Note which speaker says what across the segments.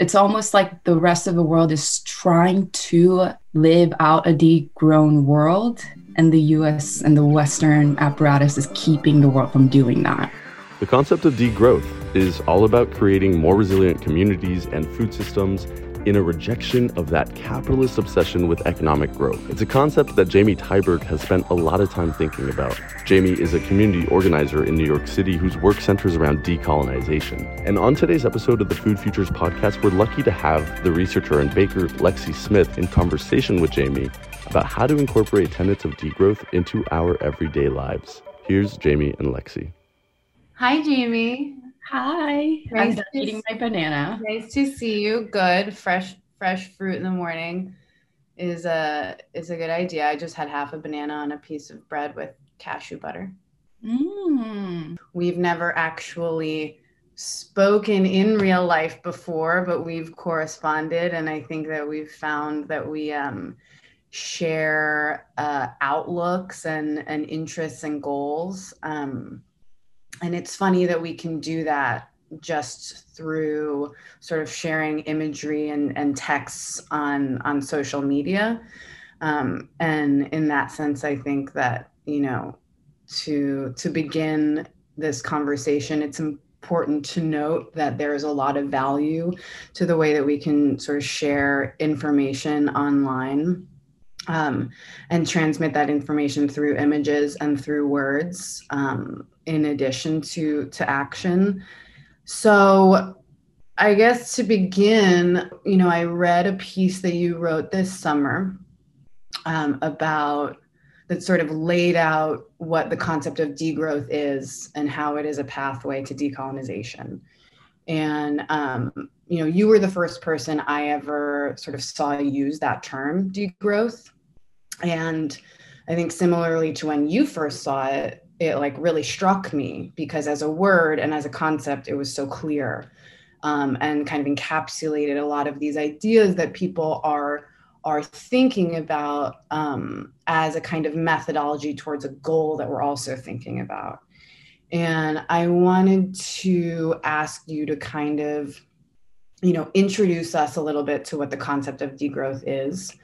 Speaker 1: it's almost like the rest of the world is trying to live out a degrown world and the US and the Western apparatus is keeping the world from doing that.
Speaker 2: The concept of degrowth is all about creating more resilient communities and food systems in a rejection of that capitalist obsession with economic growth. It's a concept that Jamie Tyberg has spent a lot of time thinking about. Jamie is a community organizer in New York City whose work centers around decolonization. And on today's episode of the Food Futures podcast, we're lucky to have the researcher and baker Lexi Smith in conversation with Jamie about how to incorporate tenets of degrowth into our everyday lives. Here's Jamie and Lexi.
Speaker 3: Hi, Jamie.
Speaker 1: Hi. Nice I'm eating my banana.
Speaker 3: Nice to see you. Good, fresh, fresh fruit in the morning is a is a good idea. I just had half a banana on a piece of bread with cashew butter. Mm. We've never actually spoken in real life before, but we've corresponded, and I think that we've found that we um, share uh, outlooks and and interests and goals. Um, and it's funny that we can do that just through sort of sharing imagery and, and texts on on social media. Um, and in that sense i think that you know to to begin this conversation it's important to note that there's a lot of value to the way that we can sort of share information online um, and transmit that information through images and through words um, in addition to to action. So i guess to begin you know i read a piece that you wrote this summer um, about that sort of laid out what the concept of degrowth is and how it is a pathway to decolonization and um, you know you were the first person i ever sort of saw use that term degrowth. And i think similarly to when you first saw it it like really struck me because as a word and as a concept it was so clear um, and kind of encapsulated a lot of these ideas that people are are thinking about um, as a kind of methodology towards a goal that we're also thinking about and i wanted to ask you to kind of you know introduce us a little bit to what the concept of degrowth is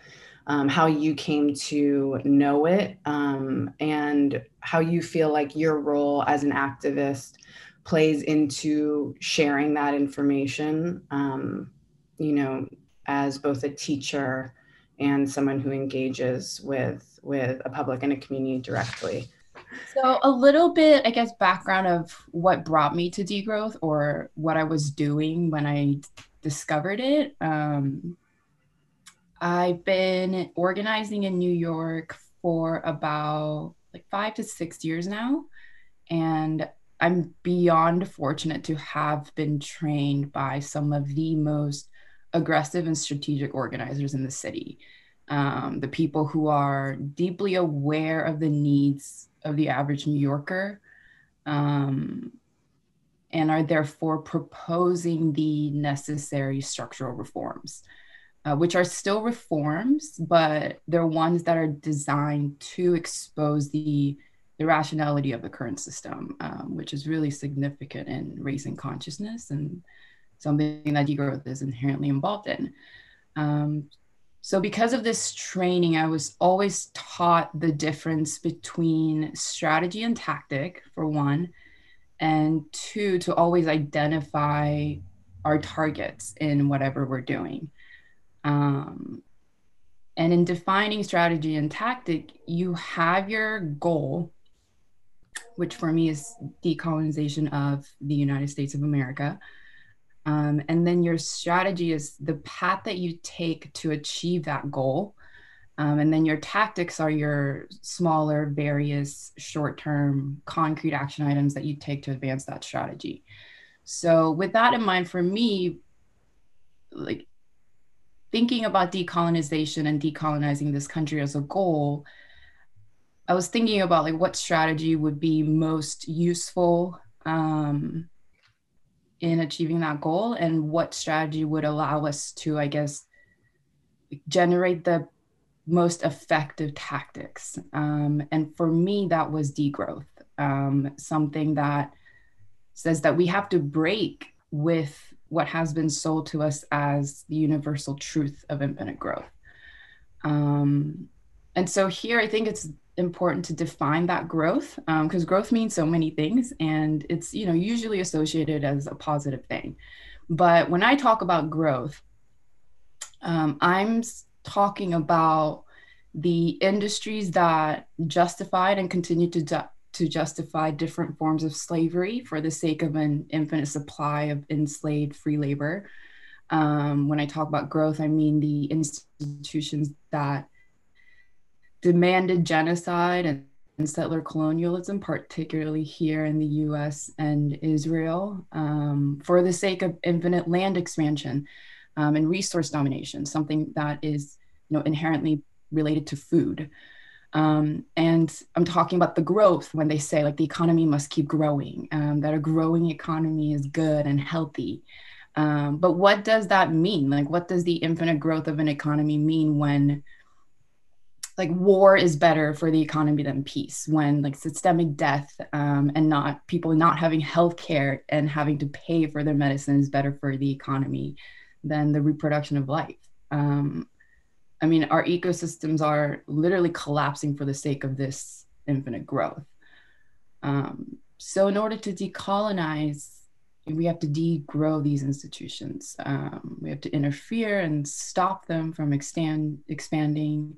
Speaker 3: um, how you came to know it, um, and how you feel like your role as an activist plays into sharing that information, um, you know, as both a teacher and someone who engages with with a public and a community directly.
Speaker 1: So a little bit, I guess, background of what brought me to degrowth or what I was doing when I discovered it. Um, I've been organizing in New York for about like five to six years now. And I'm beyond fortunate to have been trained by some of the most aggressive and strategic organizers in the city. Um, the people who are deeply aware of the needs of the average New Yorker um, and are therefore proposing the necessary structural reforms uh, which are still reforms, but they're ones that are designed to expose the the rationality of the current system, um, which is really significant in raising consciousness and something that degrowth is inherently involved in. Um, so, because of this training, I was always taught the difference between strategy and tactic, for one, and two, to always identify our targets in whatever we're doing. Um, and in defining strategy and tactic, you have your goal, which for me is decolonization of the United States of America. Um, and then your strategy is the path that you take to achieve that goal. Um, and then your tactics are your smaller, various short term concrete action items that you take to advance that strategy. So, with that in mind, for me, like thinking about decolonization and decolonizing this country as a goal, I was thinking about like what strategy would be most useful um, in achieving that goal, and what strategy would allow us to, I guess, generate the most effective tactics. Um, and for me, that was degrowth, um, something that says that we have to break with what has been sold to us as the universal truth of infinite growth. Um, and so here, I think it's important to define that growth because um, growth means so many things, and it's you know usually associated as a positive thing. But when I talk about growth, um, I'm talking about the industries that justified and continue to ju- to justify different forms of slavery for the sake of an infinite supply of enslaved free labor. Um, when I talk about growth, I mean the institutions that demanded genocide and, settler colonialism, particularly here in the US and Israel, um, for the sake of infinite land expansion um, and resource domination, something that is you know, inherently related to food. Um, and I'm talking about the growth when they say like the economy must keep growing, um, that a growing economy is good and healthy. Um, but what does that mean? Like, what does the infinite growth of an economy mean when, like, war is better for the economy than peace? When, like, systemic death um, and not people not having health care and having to pay for their medicine is better for the economy than the reproduction of life? Um, I mean, our ecosystems are literally collapsing for the sake of this infinite growth. Um, so, in order to decolonize, we have to degrow these institutions. Um, we have to interfere and stop them from expand, expanding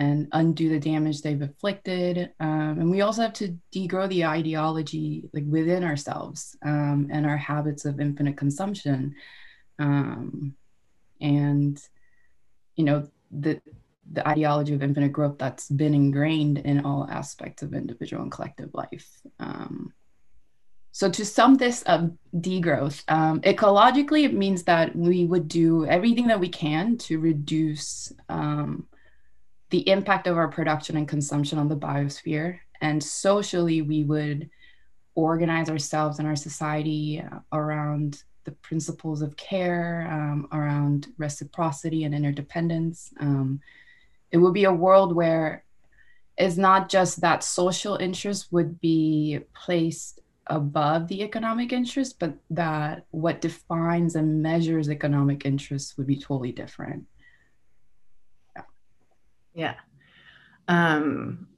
Speaker 1: and undo the damage they've inflicted. Um, and we also have to degrow the ideology like within ourselves um, and our habits of infinite consumption. Um, and you know the the ideology of infinite growth that's been ingrained in all aspects of individual and collective life. Um, so to sum this up, degrowth, um, ecologically, it means that we would do everything that we can to reduce um, the impact of our production and consumption on the biosphere. And socially, we would organize ourselves and our society around the principles of care um, around reciprocity and interdependence. Um, it would be a world where it's not just that social interest would be placed above the economic interest, but that what defines and measures economic interests would be totally different.
Speaker 3: Yeah. Um,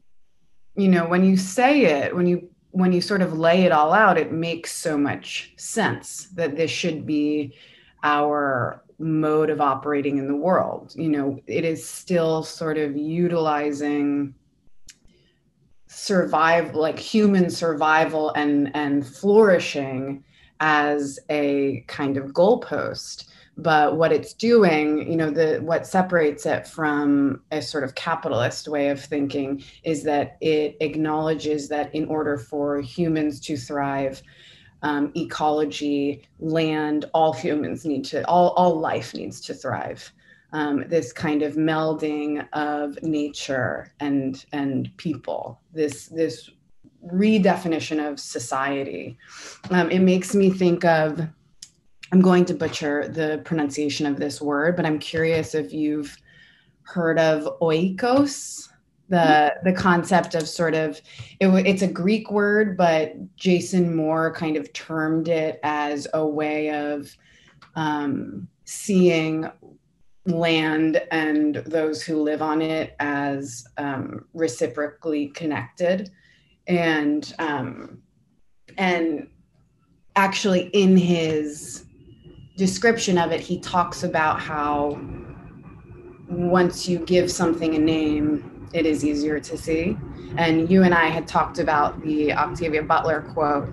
Speaker 3: you know, when you say it, when you when you sort of lay it all out, it makes so much sense that this should be our mode of operating in the world. You know, it is still sort of utilizing survive like human survival and and flourishing as a kind of goalpost but what it's doing you know the what separates it from a sort of capitalist way of thinking is that it acknowledges that in order for humans to thrive um, ecology land all humans need to all all life needs to thrive. Um, this kind of melding of nature and and people this this redefinition of society. Um, it makes me think of I'm going to butcher the pronunciation of this word, but I'm curious if you've heard of oikos, the the concept of sort of it, it's a Greek word, but Jason Moore kind of termed it as a way of um, seeing land and those who live on it as um, reciprocally connected, and um, and actually in his description of it, he talks about how once you give something a name, it is easier to see. And you and I had talked about the Octavia Butler quote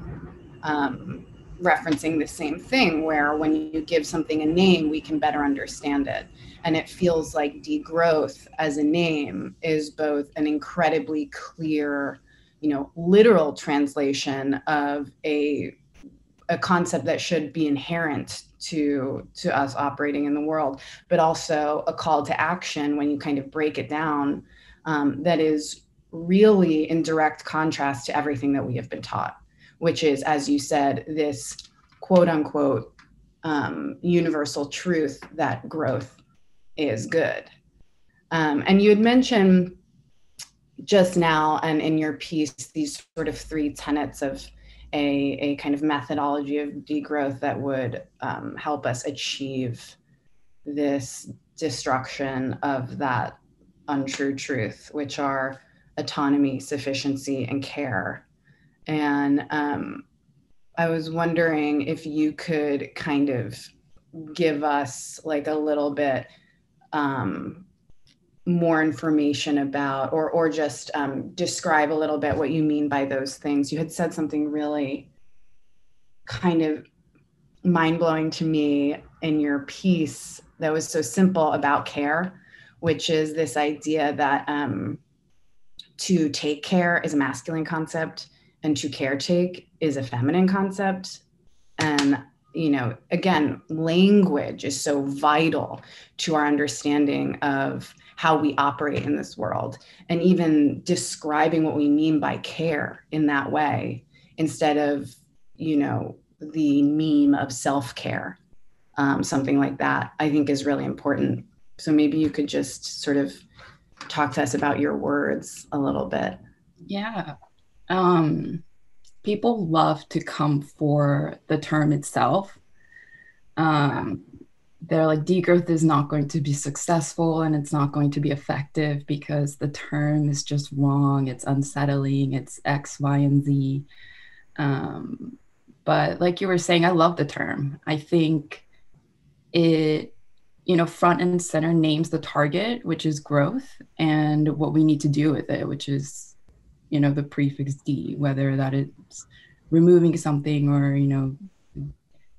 Speaker 3: um, referencing the same thing, where when you give something a name, we can better understand it. And it feels like degrowth as a name is both an incredibly clear, you know, literal translation of a a concept that should be inherent to to us operating in the world but also a call to action when you kind of break it down um, that is really in direct contrast to everything that we have been taught which is as you said this quote unquote um, universal truth that growth is good. Um, and you had mentioned just now and in your piece these sort of three tenets of a, a kind of methodology of degrowth that would um, help us achieve this destruction of that untrue truth, which are autonomy, sufficiency, and care. And um, I was wondering if you could kind of give us like a little bit um, more information about or or just um, describe a little bit what you mean by those things. You had said something really kind of mind-blowing to me in your piece that was so simple about care which is this idea that um, to take care is a masculine concept and to caretake is a feminine concept. And you know again language is so vital to our understanding of how we operate in this world and even describing what we mean by care in that way instead of you know the meme of self-care um, something like that i think is really important. So maybe you could just sort of talk to us about your words a little bit.
Speaker 1: Yeah. Um people love to come for the term itself. Um they're like degrowth is not going to be successful and it's not going to be effective because the term is just wrong it's unsettling it's x y and z. Um, but like you were saying i love the term. I think it you know front and center names the target which is growth and what we need to do with it which is you know the prefix d whether that is removing something or you know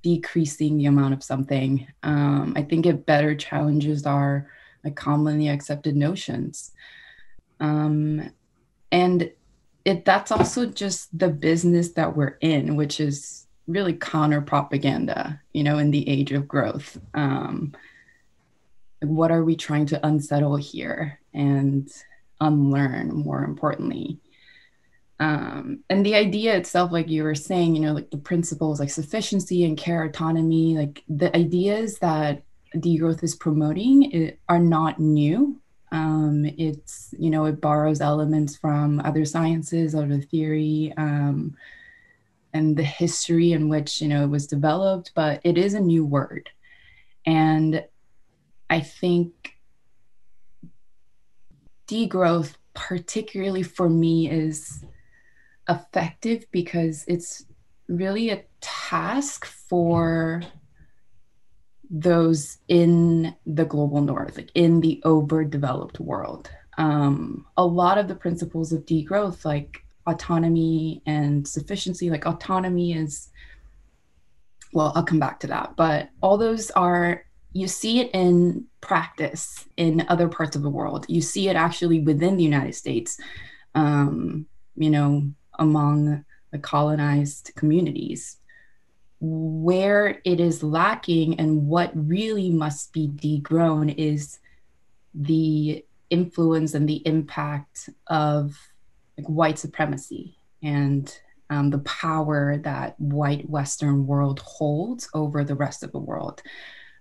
Speaker 1: decreasing the amount of something. Um, I think it better challenges our like commonly accepted notions. Um, and it that's also just the business that we're in, which is really counter propaganda, you know, in the age of growth. Um, what are we trying to unsettle here and unlearn more importantly? Um, and the idea itself like you were saying you know like the principles like sufficiency and care autonomy like the ideas that degrowth is promoting it, are not new. Um, it's you know it borrows elements from other sciences other theory um, and the history in which you know it was developed but it is a new word. And i think degrowth particularly for me is effective because it's really a task for those in the global north, like in the overdeveloped world. Um, a lot of the principles of degrowth, like autonomy and sufficiency, like autonomy is, well, I'll come back to that, but all those are, you see it in practice in other parts of the world. You see it actually within the United States. Um, you know, among the colonized communities. Where it is lacking and what really must be degrown is the influence and the impact of like white supremacy and um, the power that white Western world holds over the rest of the world.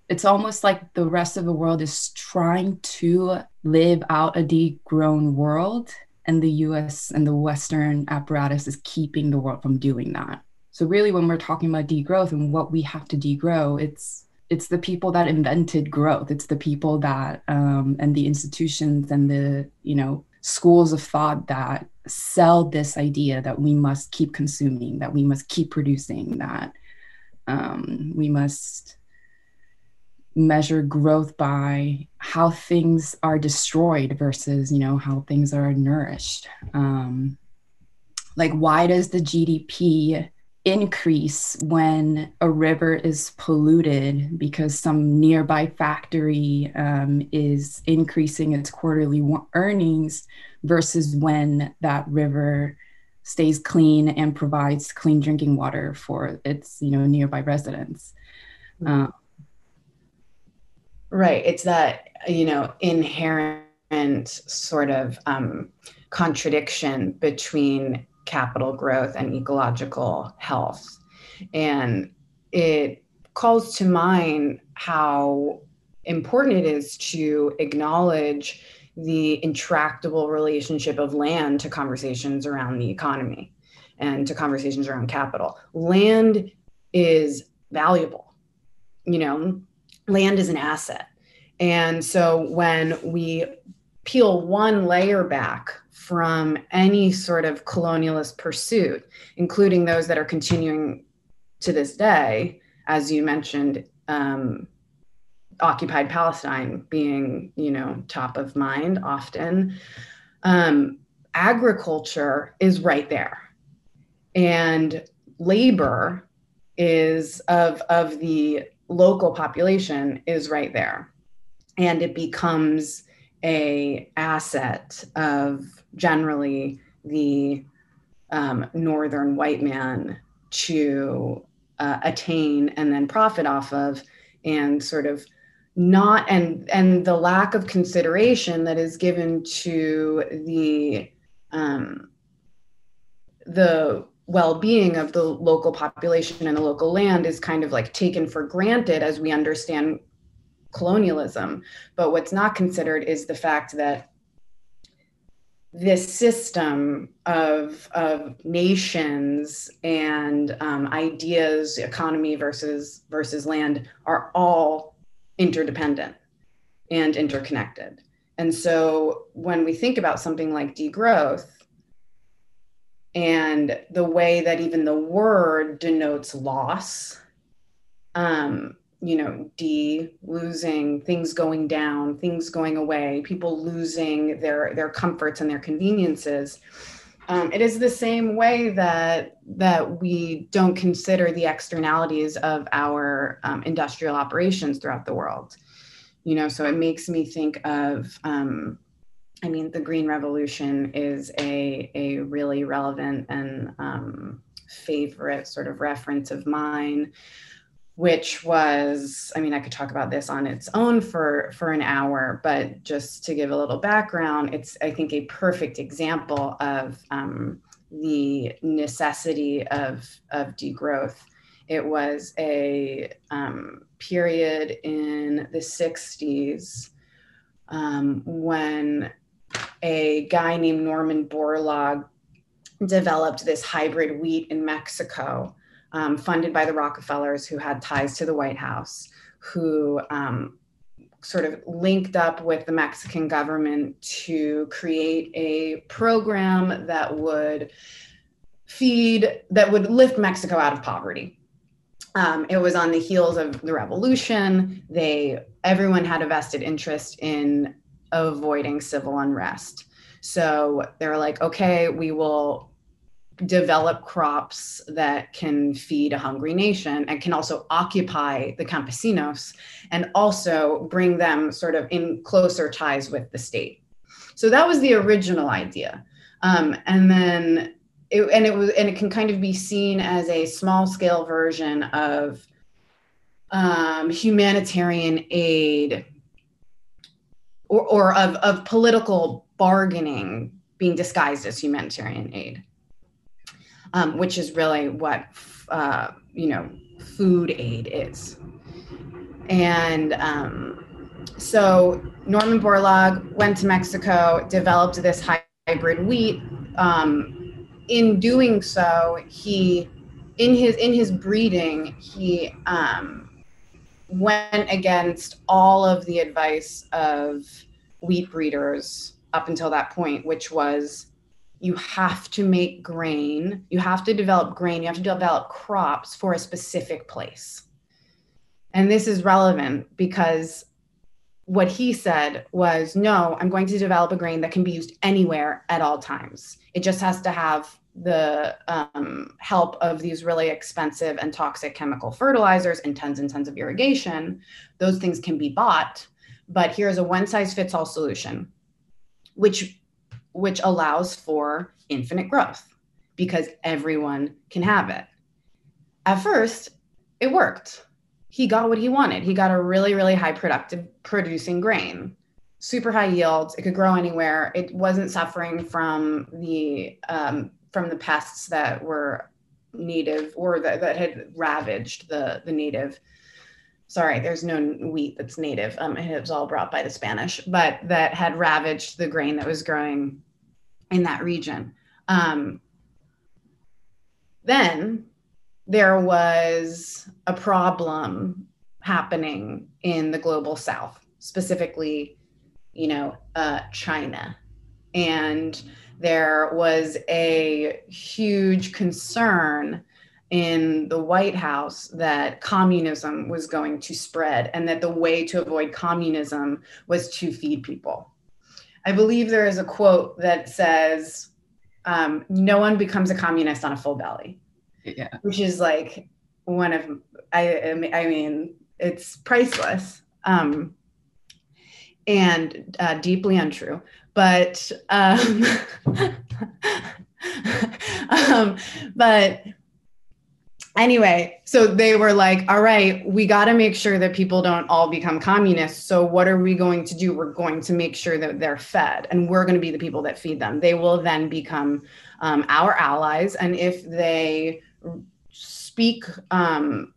Speaker 1: It's almost like the rest of the world is trying to live out a degrown world and the US and the Western apparatus is keeping the world from doing that. So really when we're talking about degrowth and what we have to degrow, it's it's the people that invented growth. It's the people that um, and the institutions and the you know schools of thought that sell this idea that we must keep consuming, that we must keep producing, that um, we must measure growth by how things are destroyed versus you know how things are nourished. Um, like why does the gdp increase when a river is polluted because some nearby factory um, is increasing its quarterly earnings versus when that river stays clean and provides clean drinking water for its you know nearby residents? Um,
Speaker 3: Right. It's that, you know, inherent sort of um, contradiction between capital growth and ecological health. And it calls to mind how important it is to acknowledge the intractable relationship of land to conversations around the economy and to conversations around capital. Land is valuable. You know, land is an asset. And so when we peel one layer back from any sort of colonialist pursuit, including those that are continuing to this day, as you mentioned, um, occupied Palestine being, you know, top of mind often. Um, agriculture is right there, and labor is of of the local population is right there, and it becomes a asset of generally the um, northern white man to uh, attain and then profit off of and sort of not and and the lack of consideration that is given to the um, the well-being of the local population and the local land is kind of like taken for granted as we understand colonialism. But what's not considered is the fact that this system of, of nations and um, ideas economy versus versus land are all interdependent and interconnected. And so when we think about something like degrowth and the way that even the word denotes loss um, you know, D losing things going down, things going away, people losing their their comforts and their conveniences. Um, it is the same way that that we don't consider the externalities of our um, industrial operations throughout the world. You know, so it makes me think of. Um, I mean, the Green Revolution is a a really relevant and um, favorite sort of reference of mine which was i mean i could talk about this on its own for for an hour but just to give a little background it's i think a perfect example of um, the necessity of of degrowth. It was a um, period in the 60s um, when a guy named norman borlaug developed this hybrid wheat in mexico um, funded by the Rockefellers, who had ties to the White House, who um, sort of linked up with the Mexican government to create a program that would feed, that would lift Mexico out of poverty. Um, it was on the heels of the revolution. They, everyone had a vested interest in avoiding civil unrest. So they're like, okay, we will develop crops that can feed a hungry nation and can also occupy the campesinos and also bring them sort of in closer ties with the state. So that was the original idea. Um, and then it, and it was and it can kind of be seen as a small scale version of um, humanitarian aid or, or of, of political bargaining being disguised as humanitarian aid um, which is really what uh, you know food aid is. And um, so Norman Borlaug went to Mexico, developed this hybrid wheat. Um, in doing so, he in his in his breeding he um, went against all of the advice of wheat breeders up until that point, which was you have to make grain, you have to develop grain, you have to develop crops for a specific place. And this is relevant because what he said was no, I'm going to develop a grain that can be used anywhere at all times. It just has to have the um, help of these really expensive and toxic chemical fertilizers and tons and tons of irrigation. Those things can be bought, but here's a one size fits all solution, which which allows for infinite growth because everyone can have it. At first, it worked. He got what he wanted. He got a really, really high productive producing grain, super high yields. It could grow anywhere. It wasn't suffering from the um, from the pests that were native or that, that had ravaged the the native sorry, there's no wheat that's native. Um, it was all brought by the Spanish, but that had ravaged the grain that was growing in that region. Um, then there was a problem happening in the global south, specifically, you know, uh, China. And there was a huge concern in the White House that communism was going to spread and that the way to avoid communism was to feed people. I believe there is a quote that says, um, No one becomes a communist on a full belly.
Speaker 1: Yeah.
Speaker 3: Which is like one of, I, I mean, it's priceless um, and uh, deeply untrue. But, um, um, but anyway, so they were like, all right, we got to make sure that people don't all become communists. So, what are we going to do? We're going to make sure that they're fed, and we're going to be the people that feed them. They will then become um, our allies. And if they speak um,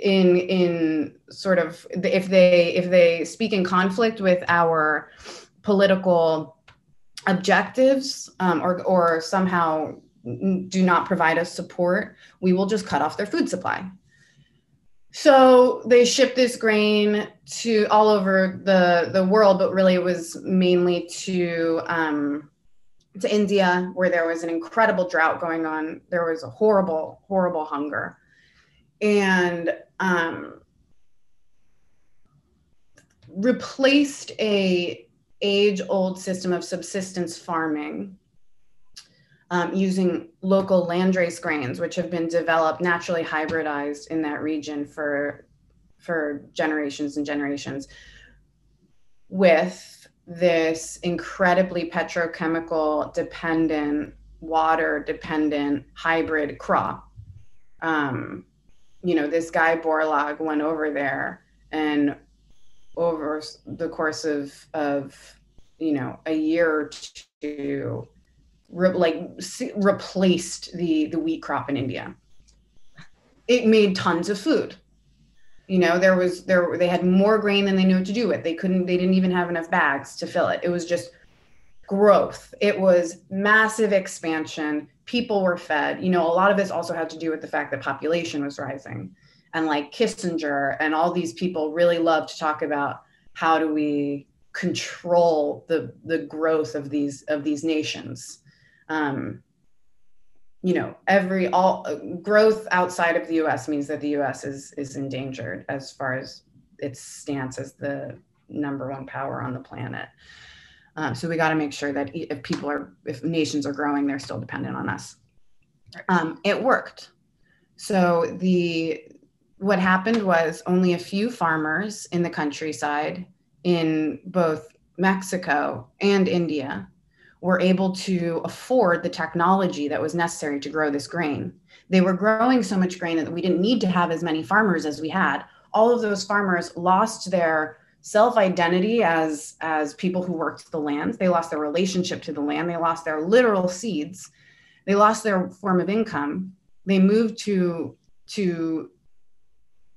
Speaker 3: in in sort of if they if they speak in conflict with our political objectives um, or or somehow do not provide us support, we will just cut off their food supply. So they shipped this grain to all over the, the world, but really it was mainly to um, to India, where there was an incredible drought going on. There was a horrible, horrible hunger, and um, replaced a age old system of subsistence farming um, using local landrace grains, which have been developed naturally hybridized in that region for for generations and generations, with this incredibly petrochemical dependent, water dependent hybrid crop. Um, you know, this guy Borlaug went over there and over the course of of you know a year or two re- like replaced the the wheat crop in India. It made tons of food. You know, there was there they had more grain than they knew what to do with. They couldn't they didn't even have enough bags to fill it. It was just growth. It was massive expansion. People were fed. You know, a lot of this also had to do with the fact that population was rising. And like Kissinger and all these people really love to talk about how do we control the the growth of these of these nations. Um, you know every all uh, growth outside of the us means that the us is is endangered as far as its stance as the number one power on the planet. Um, so we got to make sure that if people are if nations are growing they're still dependent on us. Um, it worked. So the what happened was only a few farmers in the countryside in both mexico and india were able to afford the technology that was necessary to grow this grain. They were growing so much grain that we didn't need to have as many farmers as we had. All of those farmers lost their self-identity as as people who worked the land. They lost their relationship to the land. They lost their literal seeds. They lost their form of income. They moved to to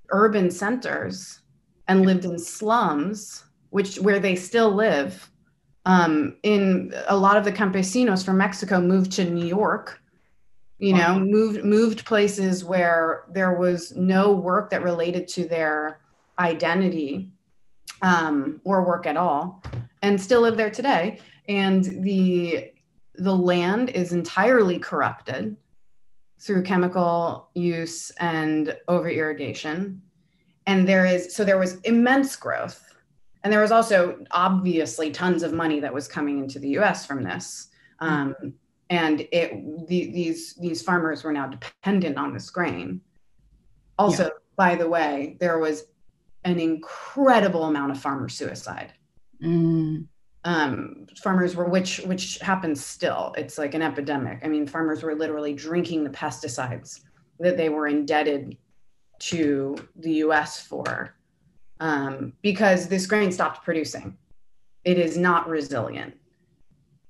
Speaker 3: urban centers and lived in slums, which where they still live um, in a lot of the campesinos from Mexico moved to New York, you know, moved moved places where there was no work that related to their identity um, or work at all, and still live there today. And the the land is entirely corrupted through chemical use and over irrigation. And there is so there was immense growth and there was also obviously tons of money that was coming into the U.S. from this, um, and it the, these these farmers were now dependent on this grain. Also, yeah. by the way, there was an incredible amount of farmer suicide. Mm. Um, farmers were which which happens still. It's like an epidemic. I mean, farmers were literally drinking the pesticides that they were indebted to the U.S. for um, because this grain stopped producing. It is not resilient.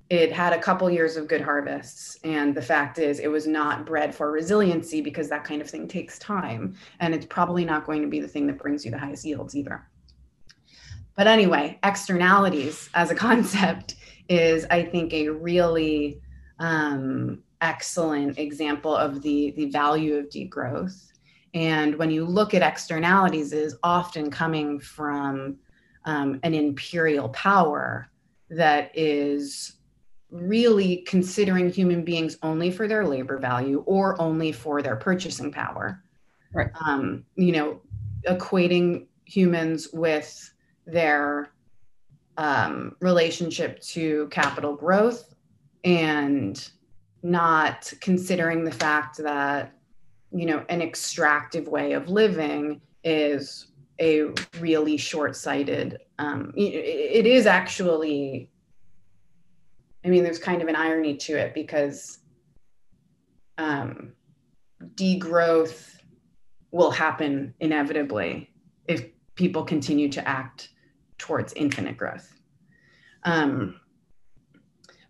Speaker 3: It had a couple years of good harvests. And the fact is, it was not bred for resiliency because that kind of thing takes time. And it's probably not going to be the thing that brings you the highest yields either. But anyway, externalities as a concept is, I think, a really um, excellent example of the the value of degrowth. And when you look at externalities, is often coming from um, an imperial power that is really considering human beings only for their labor value or only for their purchasing power.
Speaker 1: Right.
Speaker 3: Um, you know, equating humans with their um, relationship to capital growth and not considering the fact that you know an extractive way of living is a really short-sighted um, it is actually i mean there's kind of an irony to it because um, degrowth will happen inevitably if people continue to act towards infinite growth. Um,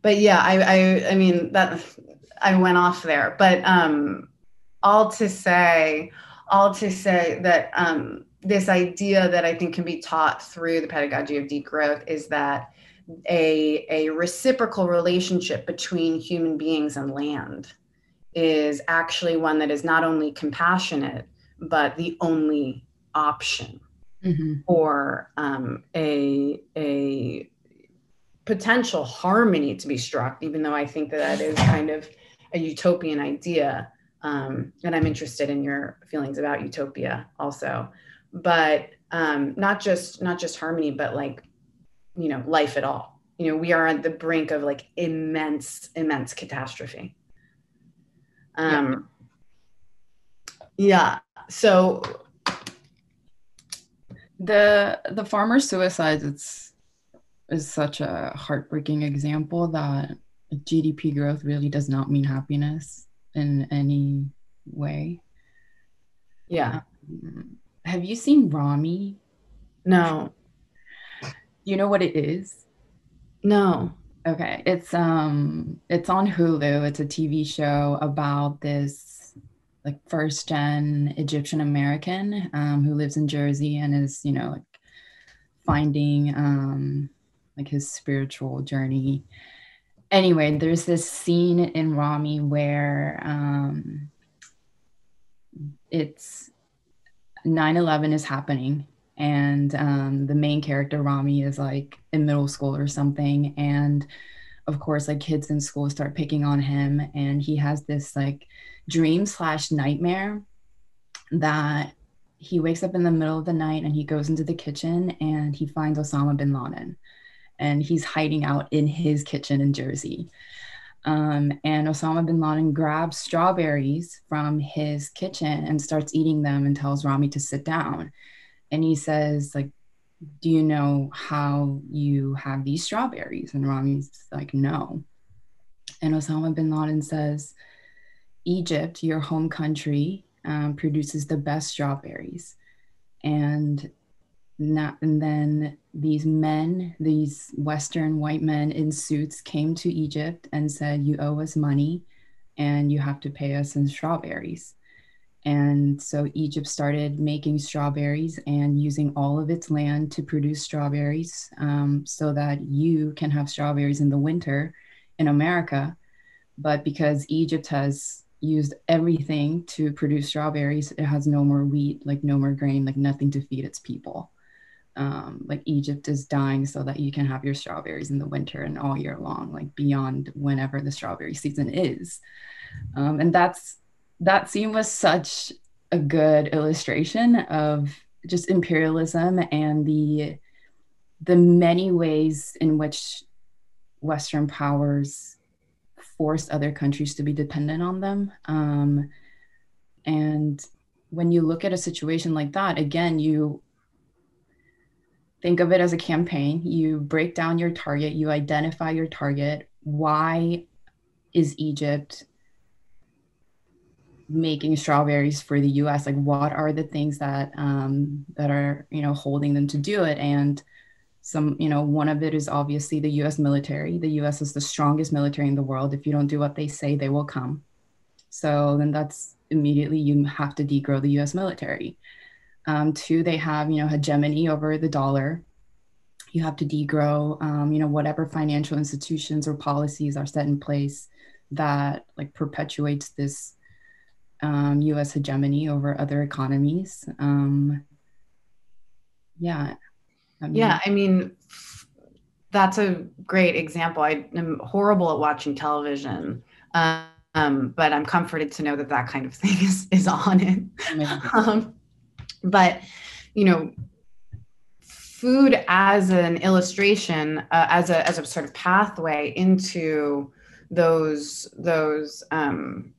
Speaker 3: but yeah I, I i mean that i went off there but um all to say all to say that um this idea that I think can be taught through the pedagogy of degrowth is that a, a reciprocal relationship between human beings and land is actually one that is not only compassionate, but the only option mm-hmm. for um, a, a potential harmony to be struck, even though I think that that is kind of a utopian idea. Um, and I'm interested in your feelings about utopia also but um, not just not just harmony, but like you know life at all. You know, we are at the brink of like immense, immense catastrophe. Um, yeah. yeah. So
Speaker 1: the the farmer suicides it's is such a heartbreaking example that GDP growth really does not mean happiness in any way.
Speaker 3: Yeah.
Speaker 1: Um, have you seen Ramy?
Speaker 3: No.
Speaker 1: You know what it is?
Speaker 3: No.
Speaker 1: Okay. It's um it's on Hulu. It's a TV show about this like first gen Egyptian American um, who lives in Jersey and is, you know, like finding um like his spiritual journey. Anyway, there's this scene in Ramy where um it's 9-11 is happening and um, the main character ramy is like in middle school or something and of course like kids in school start picking on him and he has this like dream slash nightmare that he wakes up in the middle of the night and he goes into the kitchen and he finds osama bin laden and he's hiding out in his kitchen in jersey um, and Osama bin Laden grabs strawberries from his kitchen and starts eating them and tells Ramy to sit down. And he says, like, do you know how you have these strawberries? And Ramy's like, no. And Osama bin Laden says, Egypt, your home country, um, produces the best strawberries. And not, and then these men, these Western white men in suits, came to Egypt and said, You owe us money and you have to pay us in strawberries. And so Egypt started making strawberries and using all of its land to produce strawberries um, so that you can have strawberries in the winter in America. But because Egypt has used everything to produce strawberries, it has no more wheat, like no more grain, like nothing to feed its people um, like Egypt is dying so that you can have your strawberries in the winter and all year long, like beyond whenever the strawberry season is. Um, and that's that scene was such a good illustration of just imperialism and the the many ways in which Western powers force other countries to be dependent on them. Um, and when you look at a situation like that, again, you think of it as a campaign. You break down your target, you identify your target. Why is Egypt making strawberries for the US? Like, what are the things that um, that are you know holding them to do it? And some you know one of it is obviously the U.S. military. The U.S. is the strongest military in the world. If you don't do what they say, they will come. So then that's immediately you have to degrow the U.S. military. Um, two, they have, you know, hegemony over the dollar. You have to degrow, um, you know, whatever financial institutions or policies are set in place that like perpetuates this um, U.S. hegemony over other economies. Um, yeah.
Speaker 3: I mean, yeah, I mean, that's a great example. I am horrible at watching television, um, but I'm comforted to know that that kind of thing is is on it. Um, but you know, food as an illustration, uh, as a as a sort of pathway into those those um,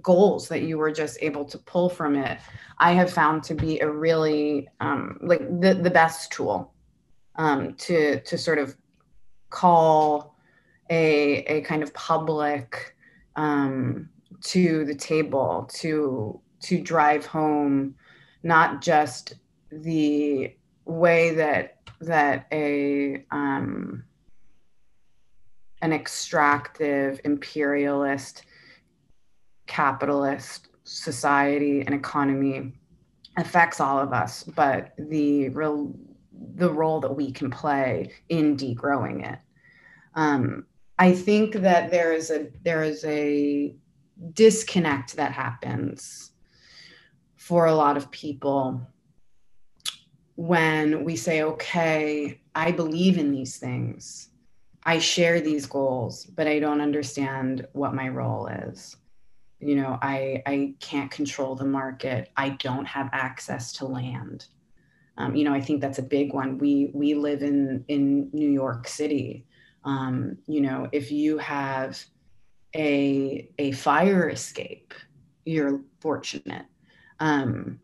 Speaker 3: goals that you were just able to pull from it, I have found to be a really um, like the the best tool um, to to sort of call a a kind of public um, to the table to to drive home not just the way that that a um, an extractive imperialist capitalist society and economy affects all of us but the real the role that we can play in degrowing it um, i think that there is a there is a disconnect that happens for a lot of people when we say okay i believe in these things I share these goals, but I don't understand what my role is. You know, I I can't control the market. I don't have access to land. Um, you know, I think that's a big one. We we live in in New York City. Um, you know, if you have a a fire escape, you're fortunate. Um,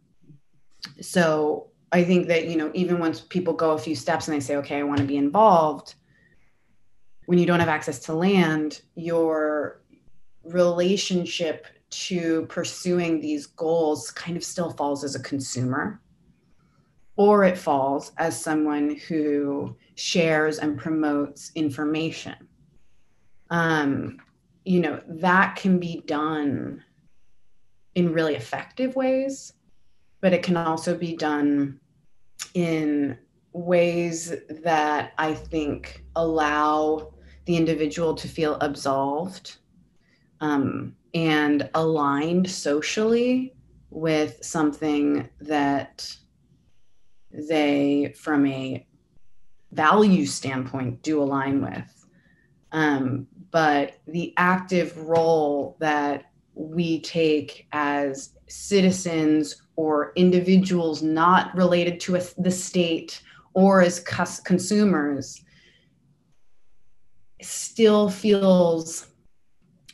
Speaker 3: so I think that you know, even once people go a few steps and they say, "Okay, I want to be involved," when you don't have access to land, your relationship to pursuing these goals kind of still falls as a consumer or it falls as someone who shares and promotes information. Um, you know, that can be done in really effective ways, but it can also be done in ways that I think allow the individual to feel absolved um, and aligned socially with something that they, from a value standpoint, do align with. Um, but the active role that we take as citizens or individuals not related to a, the state or as cus- consumers still feels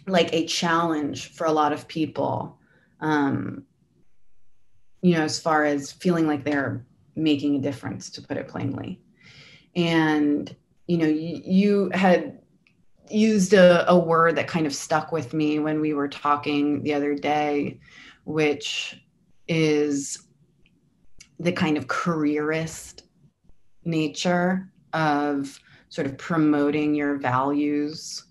Speaker 3: like a challenge for a lot of people um, you know as far as feeling like they're making a difference to put it plainly. And you know you, you had used a, a word that kind of stuck with me when we were talking the other day which is the kind of careerist nature of sort of promoting your values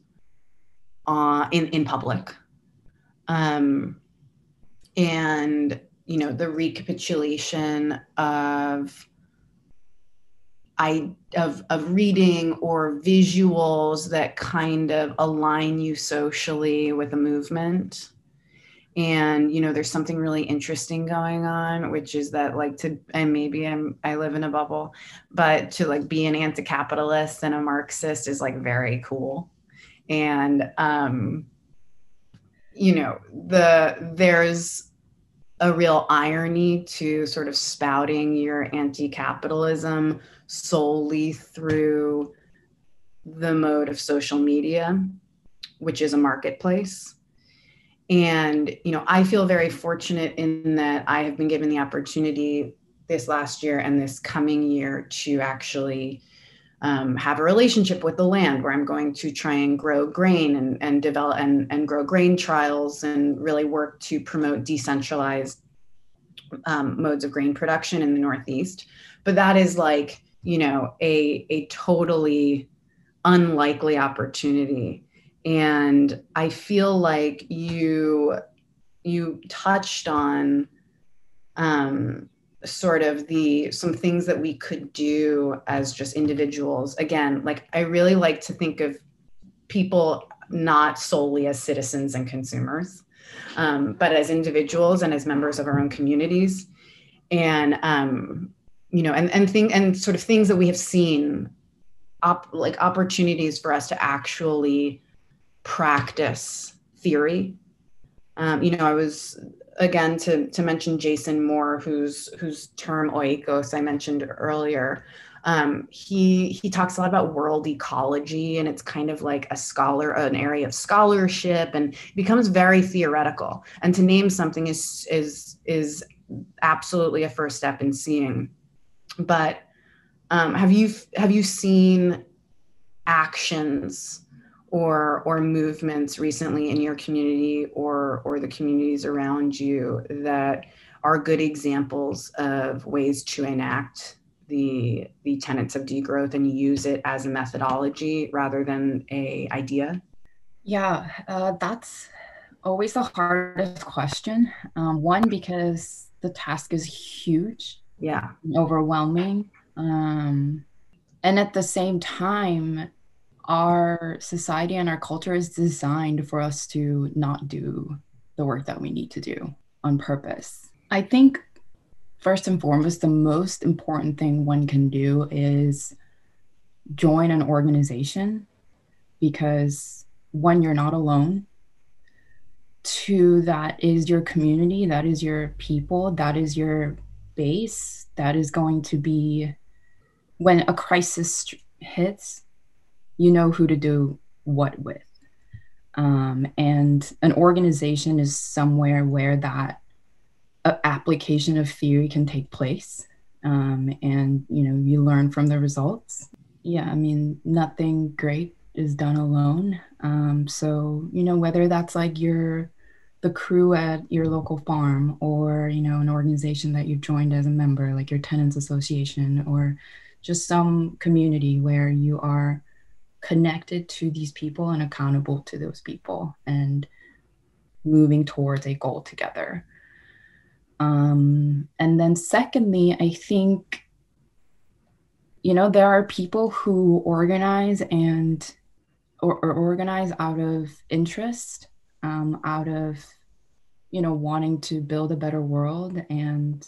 Speaker 3: uh, in, in public. Um, and, you know, the recapitulation of I of of reading or visuals that kind of align you socially with a movement and you know there's something really interesting going on which is that like to and maybe i'm i live in a bubble but to like be an anti-capitalist and a marxist is like very cool and um you know the there's a real irony to sort of spouting your anti-capitalism solely through the mode of social media which is a marketplace. And, you know, I feel very fortunate in that I have been given the opportunity this last year and this coming year to actually um, have a relationship with the land where I'm going to try and grow grain and, and develop and, and grow grain trials and really work to promote decentralized um, modes of grain production in the Northeast. But that is like, you know, a, a totally unlikely opportunity and i feel like you you touched on um, sort of the some things that we could do as just individuals again like i really like to think of people not solely as citizens and consumers, um, but as individuals and as members of our own communities. And um, you know, and and thing and sort of things that we have seen, op, like opportunities for us to actually practice theory. Um, you know, I was again to to mention Jason Moore, whose whose term oikos I mentioned earlier. Um, he he talks a lot about world ecology, and it's kind of like a scholar, an area of scholarship, and becomes very theoretical. And to name something is is is absolutely a first step in seeing. But um, have you have you seen actions or or movements recently in your community or or the communities around you that are good examples of ways to enact the the tenets of degrowth and use it as a methodology rather than a idea?
Speaker 1: Yeah uh, that's always the hardest question um, one because the task is huge
Speaker 3: yeah.
Speaker 1: overwhelming um, and at the same time our society and our culture is designed for us to not do the work that we need to do on purpose. I think first and foremost, the most important thing one can do is join an organization because one, you're not alone. Two, that is your community, that is your people, that is your base, that is going to be when a crisis hits, you know who to do what with. Um, and an organization is somewhere where that uh, application of theory can take place. Um, and you know you learn from the results. Yeah, I mean nothing great is done alone. Um, so you know whether that's like your the crew at your local farm or you know an organization that you've joined as a member like your tenants association or just some community where you are connected to these people and accountable to those people and moving towards a goal together. Um, and then, secondly, I think, you know, there are people who organize and or, or organize out of interest, um, out of, you know, wanting to build a better world and,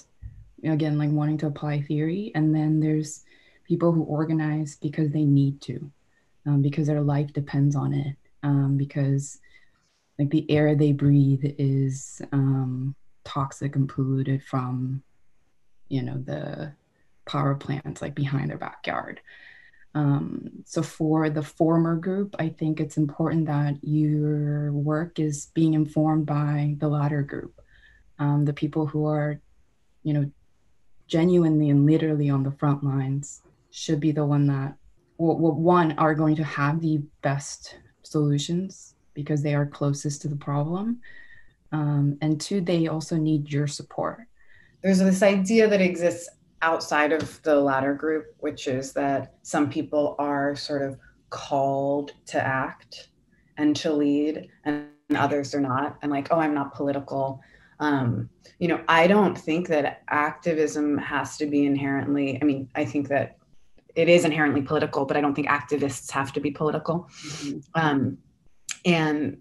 Speaker 1: you know, again, like wanting to apply theory. And then there's people who organize because they need to um, because their life depends on it. Um, because like the air they breathe is um, toxic and polluted from, you know, the power plants like behind their backyard. Um, so for the former group, I think it's important that your work is being informed by the latter group, um, the people who are, you know, genuinely and literally on the front lines should be the one that well, one are going to have the best solutions because they are closest to the problem. Um, and two they also need your support.
Speaker 3: There's this idea that exists outside of the latter group which is that some people are sort of called to act and to lead and others are not. And like oh i'm not political. Um, you know i don't think that activism has to be inherently i mean i think that it is inherently political, but I don't think activists have to be political. Mm-hmm. Um, and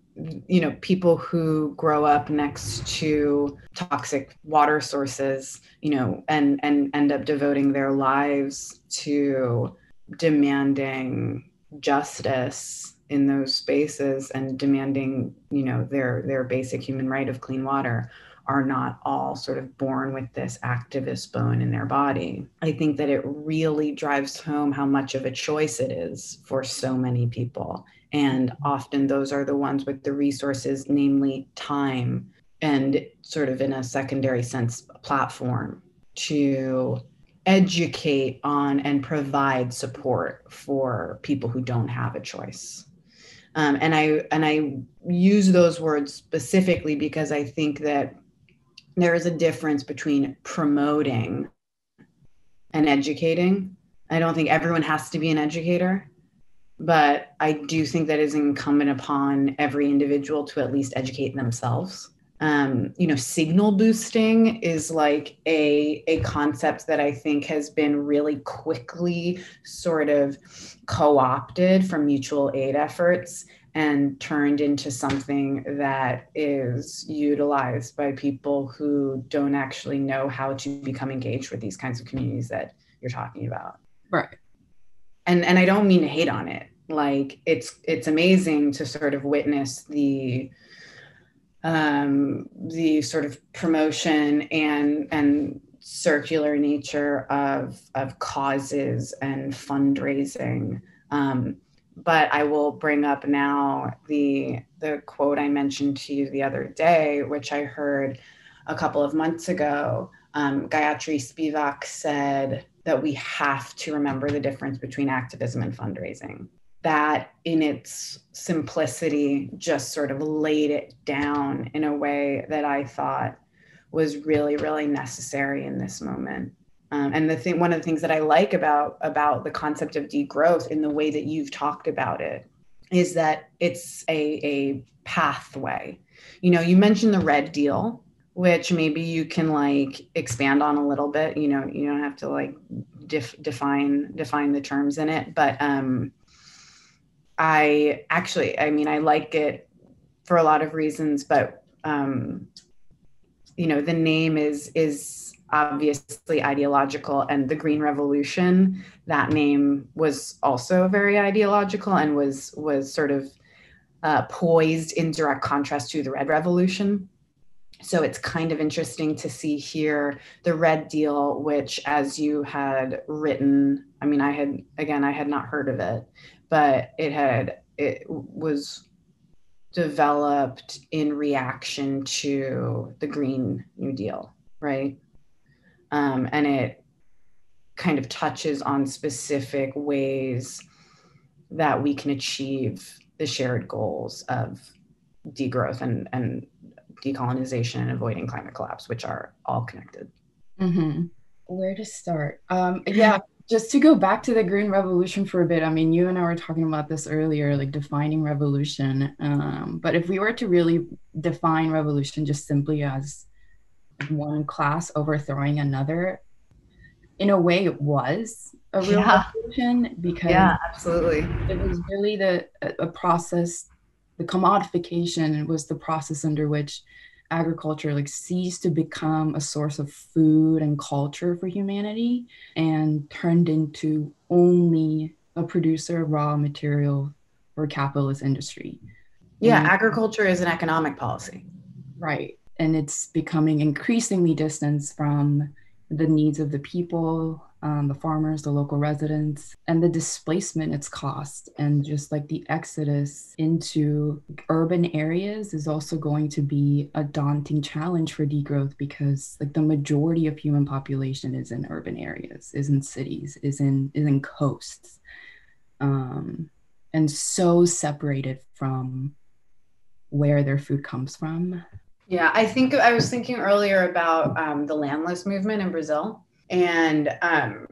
Speaker 3: you know, people who grow up next to toxic water sources, you know, and and end up devoting their lives to demanding justice in those spaces and demanding, you know, their their basic human right of clean water are not all sort of born with this activist bone in their body. I think that it really drives home how much of a choice it is for so many people. And often those are the ones with the resources, namely time and sort of in a secondary sense, platform to educate on and provide support for people who don't have a choice. Um, and I and I use those words specifically because I think that there is a difference between promoting and educating. I don't think everyone has to be an educator, but I do think that is incumbent upon every individual to at least educate themselves. Um, you know, signal boosting is like a, a concept that I think has been really quickly sort of co opted from mutual aid efforts and turned into something that is utilized by people who don't actually know how to become engaged with these kinds of communities that you're talking about.
Speaker 1: Right.
Speaker 3: And and I don't mean to hate on it. Like it's it's amazing to sort of witness the um the sort of promotion and and circular nature of of causes and fundraising um, but I will bring up now the the quote I mentioned to you the other day, which I heard a couple of months ago. Um, Gayatri Spivak said that we have to remember the difference between activism and fundraising. That, in its simplicity, just sort of laid it down in a way that I thought was really, really necessary in this moment. Um, and the thing, one of the things that I like about about the concept of degrowth in the way that you've talked about it is that it's a, a pathway. You know, you mentioned the red deal, which maybe you can like expand on a little bit. You know, you don't have to like def- define define the terms in it, but um, I actually, I mean, I like it for a lot of reasons, but um, you know, the name is is obviously ideological and the green revolution that name was also very ideological and was was sort of uh, poised in direct contrast to the red revolution. So it's kind of interesting to see here the red deal which as you had written i mean i had again i had not heard of it but it had it was developed in reaction to the green new deal right um, and it kind of touches on specific ways that we can achieve the shared goals of degrowth and, and decolonization and avoiding climate collapse, which are all connected.
Speaker 1: Mm-hmm. Where to start? Um, yeah, just to go back to the green revolution for a bit. I mean, you and I were talking about this earlier, like defining revolution. Um, but if we were to really define revolution just simply as one class overthrowing another in a way it was a real yeah. revolution because
Speaker 3: yeah absolutely.
Speaker 1: it was really the a process the commodification was the process under which agriculture like ceased to become a source of food and culture for humanity and turned into only a producer of raw material for capitalist industry.
Speaker 3: Yeah and, agriculture is an economic policy.
Speaker 1: Right and it's becoming increasingly distant from the needs of the people, um, the farmers, the local residents, and the displacement it's caused. And just like the exodus into urban areas is also going to be a daunting challenge for degrowth because like the majority of human population is in urban areas, is in cities, is in is in coasts. Um, and so separated from where their food comes from
Speaker 3: yeah, I think I was thinking earlier about um, the landless movement in Brazil and um,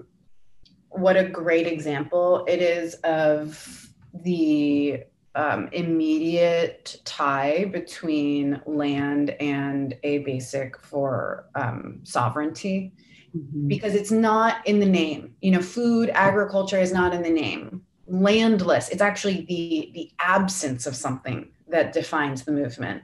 Speaker 3: what a great example it is of the um, immediate tie between land and a basic for um, sovereignty mm-hmm. because it's not in the name. You know, food, agriculture is not in the name. Landless, it's actually the the absence of something that defines the movement.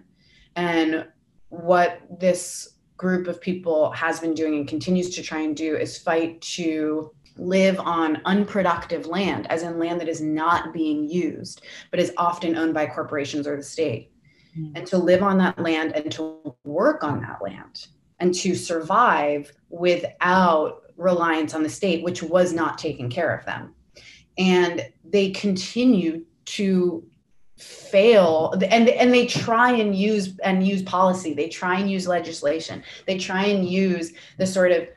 Speaker 3: And what this group of people has been doing and continues to try and do is fight to live on unproductive land, as in land that is not being used, but is often owned by corporations or the state. Mm. And to live on that land and to work on that land and to survive without reliance on the state, which was not taking care of them. And they continue to fail. And and they try and use and use policy. They try and use legislation. They try and use the sort of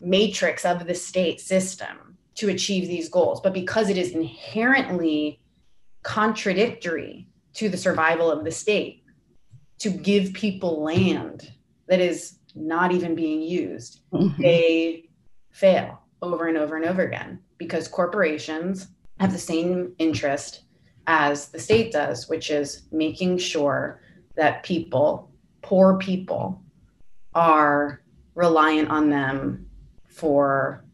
Speaker 3: matrix of the state system to achieve these goals. But because it is inherently contradictory to the survival of the state to give people land that is not even being used mm-hmm. they fail over and over and over again because corporations have the same interest as the state does, which is making sure that people, poor people, are reliant on them for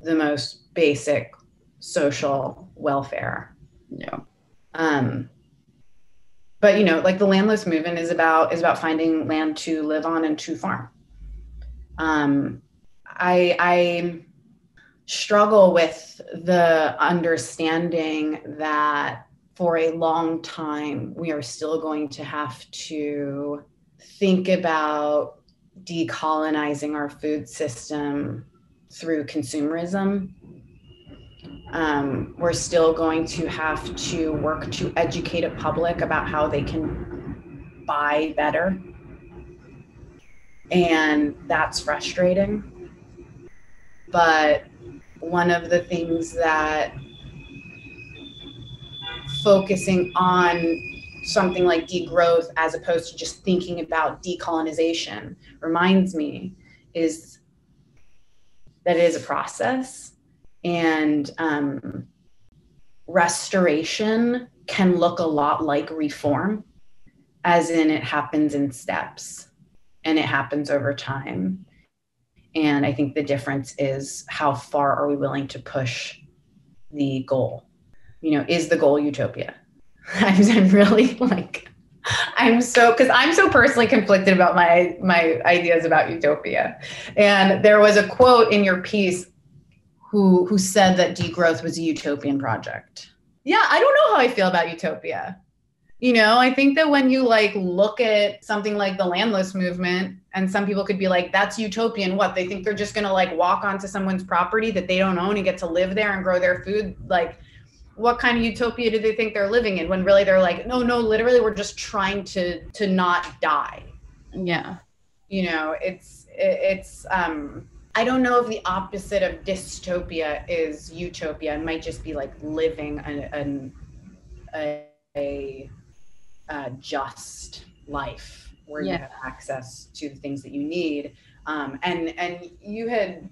Speaker 3: the most basic social welfare.
Speaker 1: Yeah.
Speaker 3: Um, but you know, like the landless movement is about is about finding land to live on and to farm. Um, I I struggle with the understanding that for a long time we are still going to have to think about decolonizing our food system through consumerism. Um, we're still going to have to work to educate a public about how they can buy better. And that's frustrating. But one of the things that focusing on something like degrowth as opposed to just thinking about decolonization reminds me is that it is a process and um, restoration can look a lot like reform as in it happens in steps and it happens over time and i think the difference is how far are we willing to push the goal you know is the goal utopia I'm really like I'm so because I'm so personally conflicted about my my ideas about utopia. And there was a quote in your piece who who said that degrowth was a utopian project. Yeah, I don't know how I feel about utopia. You know, I think that when you like look at something like the landless movement, and some people could be like, that's utopian. What? They think they're just gonna like walk onto someone's property that they don't own and get to live there and grow their food. Like what kind of utopia do they think they're living in when really they're like no no literally we're just trying to to not die
Speaker 1: yeah
Speaker 3: you know it's it's um i don't know if the opposite of dystopia is utopia it might just be like living a, a, a, a just life where yeah. you have access to the things that you need um, and and you had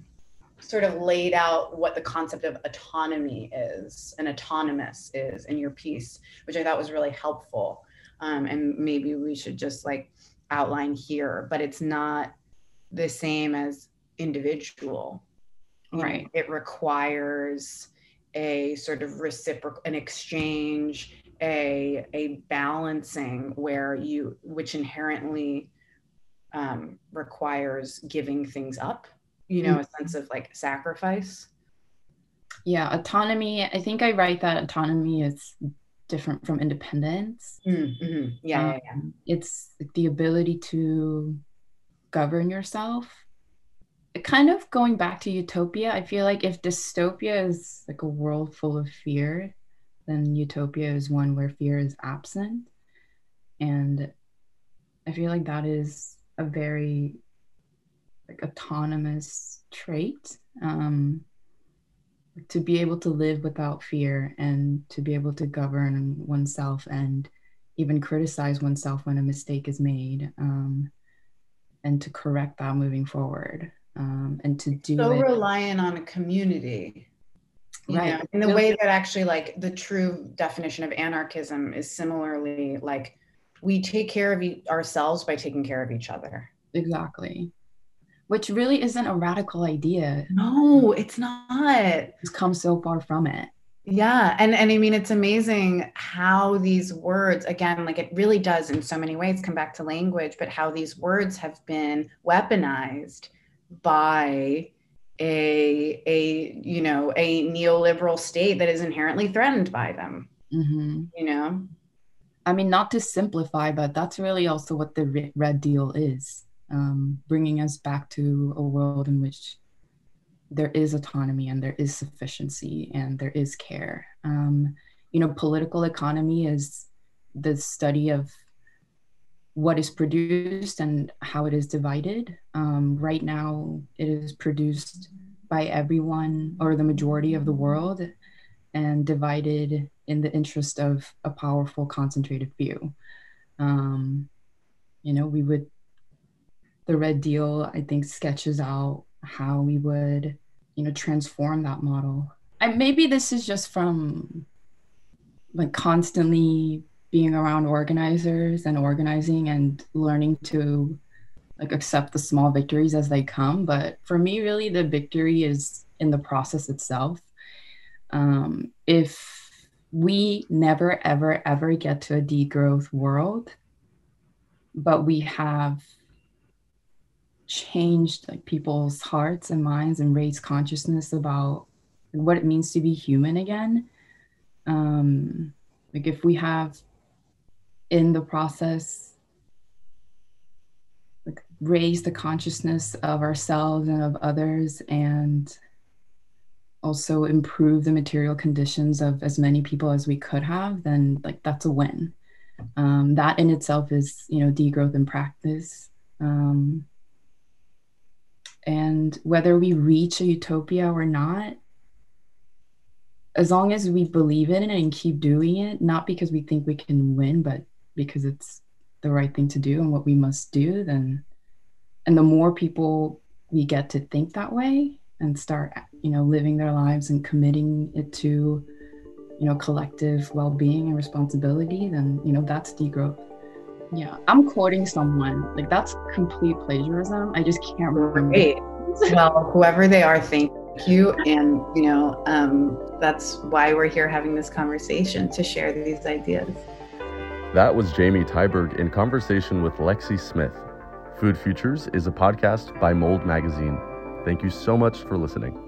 Speaker 3: sort of laid out what the concept of autonomy is and autonomous is in your piece, which I thought was really helpful. Um, and maybe we should just like outline here, but it's not the same as individual.
Speaker 1: Right.
Speaker 3: know, it requires a sort of reciprocal, an exchange, a a balancing where you, which inherently um, requires giving things up you know, mm-hmm. a sense of like sacrifice.
Speaker 1: Yeah, autonomy. I think I write that autonomy is different from independence.
Speaker 3: Mm-hmm. Yeah, um, yeah, yeah,
Speaker 1: It's the ability to govern yourself. Kind of going back to utopia, I feel like if dystopia is like a world full of fear, then utopia is one where fear is absent. And I feel like that is a very like autonomous trait um, to be able to live without fear and to be able to govern oneself and even criticize oneself when a mistake is made um, and to correct that moving forward um, and to do
Speaker 3: so
Speaker 1: it.
Speaker 3: reliant on a community right know, in the way that actually like the true definition of anarchism is similarly like we take care of e- ourselves by taking care of each other
Speaker 1: exactly which really isn't a radical idea.
Speaker 3: No, it's not.
Speaker 1: It's come so far from it.
Speaker 3: Yeah. And and I mean it's amazing how these words again like it really does in so many ways come back to language but how these words have been weaponized by a a you know a neoliberal state that is inherently threatened by them.
Speaker 1: Mm-hmm.
Speaker 3: You know.
Speaker 1: I mean not to simplify but that's really also what the red deal is um, bringing us back to a world in which there is autonomy and there is sufficiency and there is care. Um, you know, political economy is the study of what is produced and how it is divided. Um, right now, it is produced by everyone or the majority of the world and divided in the interest of a powerful, concentrated few. Um, you know, we would the red deal i think sketches out how we would you know transform that model and maybe this is just from like constantly being around organizers and organizing and learning to like accept the small victories as they come but for me really the victory is in the process itself um, if we never, ever, ever get to a degrowth world, but we have changed like people's hearts and minds and raised consciousness about what it means to be human again. Um, like if we have in the process like raise the consciousness of ourselves and of others and also improve the material conditions of as many people as we could have then like that's a win. Um, that in itself is you know degrowth in practice. Um, and whether we reach a utopia or not as long as we believe in it and keep doing it not because we think we can win but because it's the right thing to do and what we must do then and the more people we get to think that way and start you know living their lives and committing it to you know collective well-being and responsibility then you know that's degrowth. Yeah i'm quoting someone like that's complete plagiarism. I just can't remember.
Speaker 3: Great. well whoever they are thank you. And you know um, that's why we're here having this conversation to share these ideas
Speaker 2: that was Jamie Tyberg in conversation with Lexi Smith. Food Futures is a podcast by Mold Magazine. Thank you so much for listening.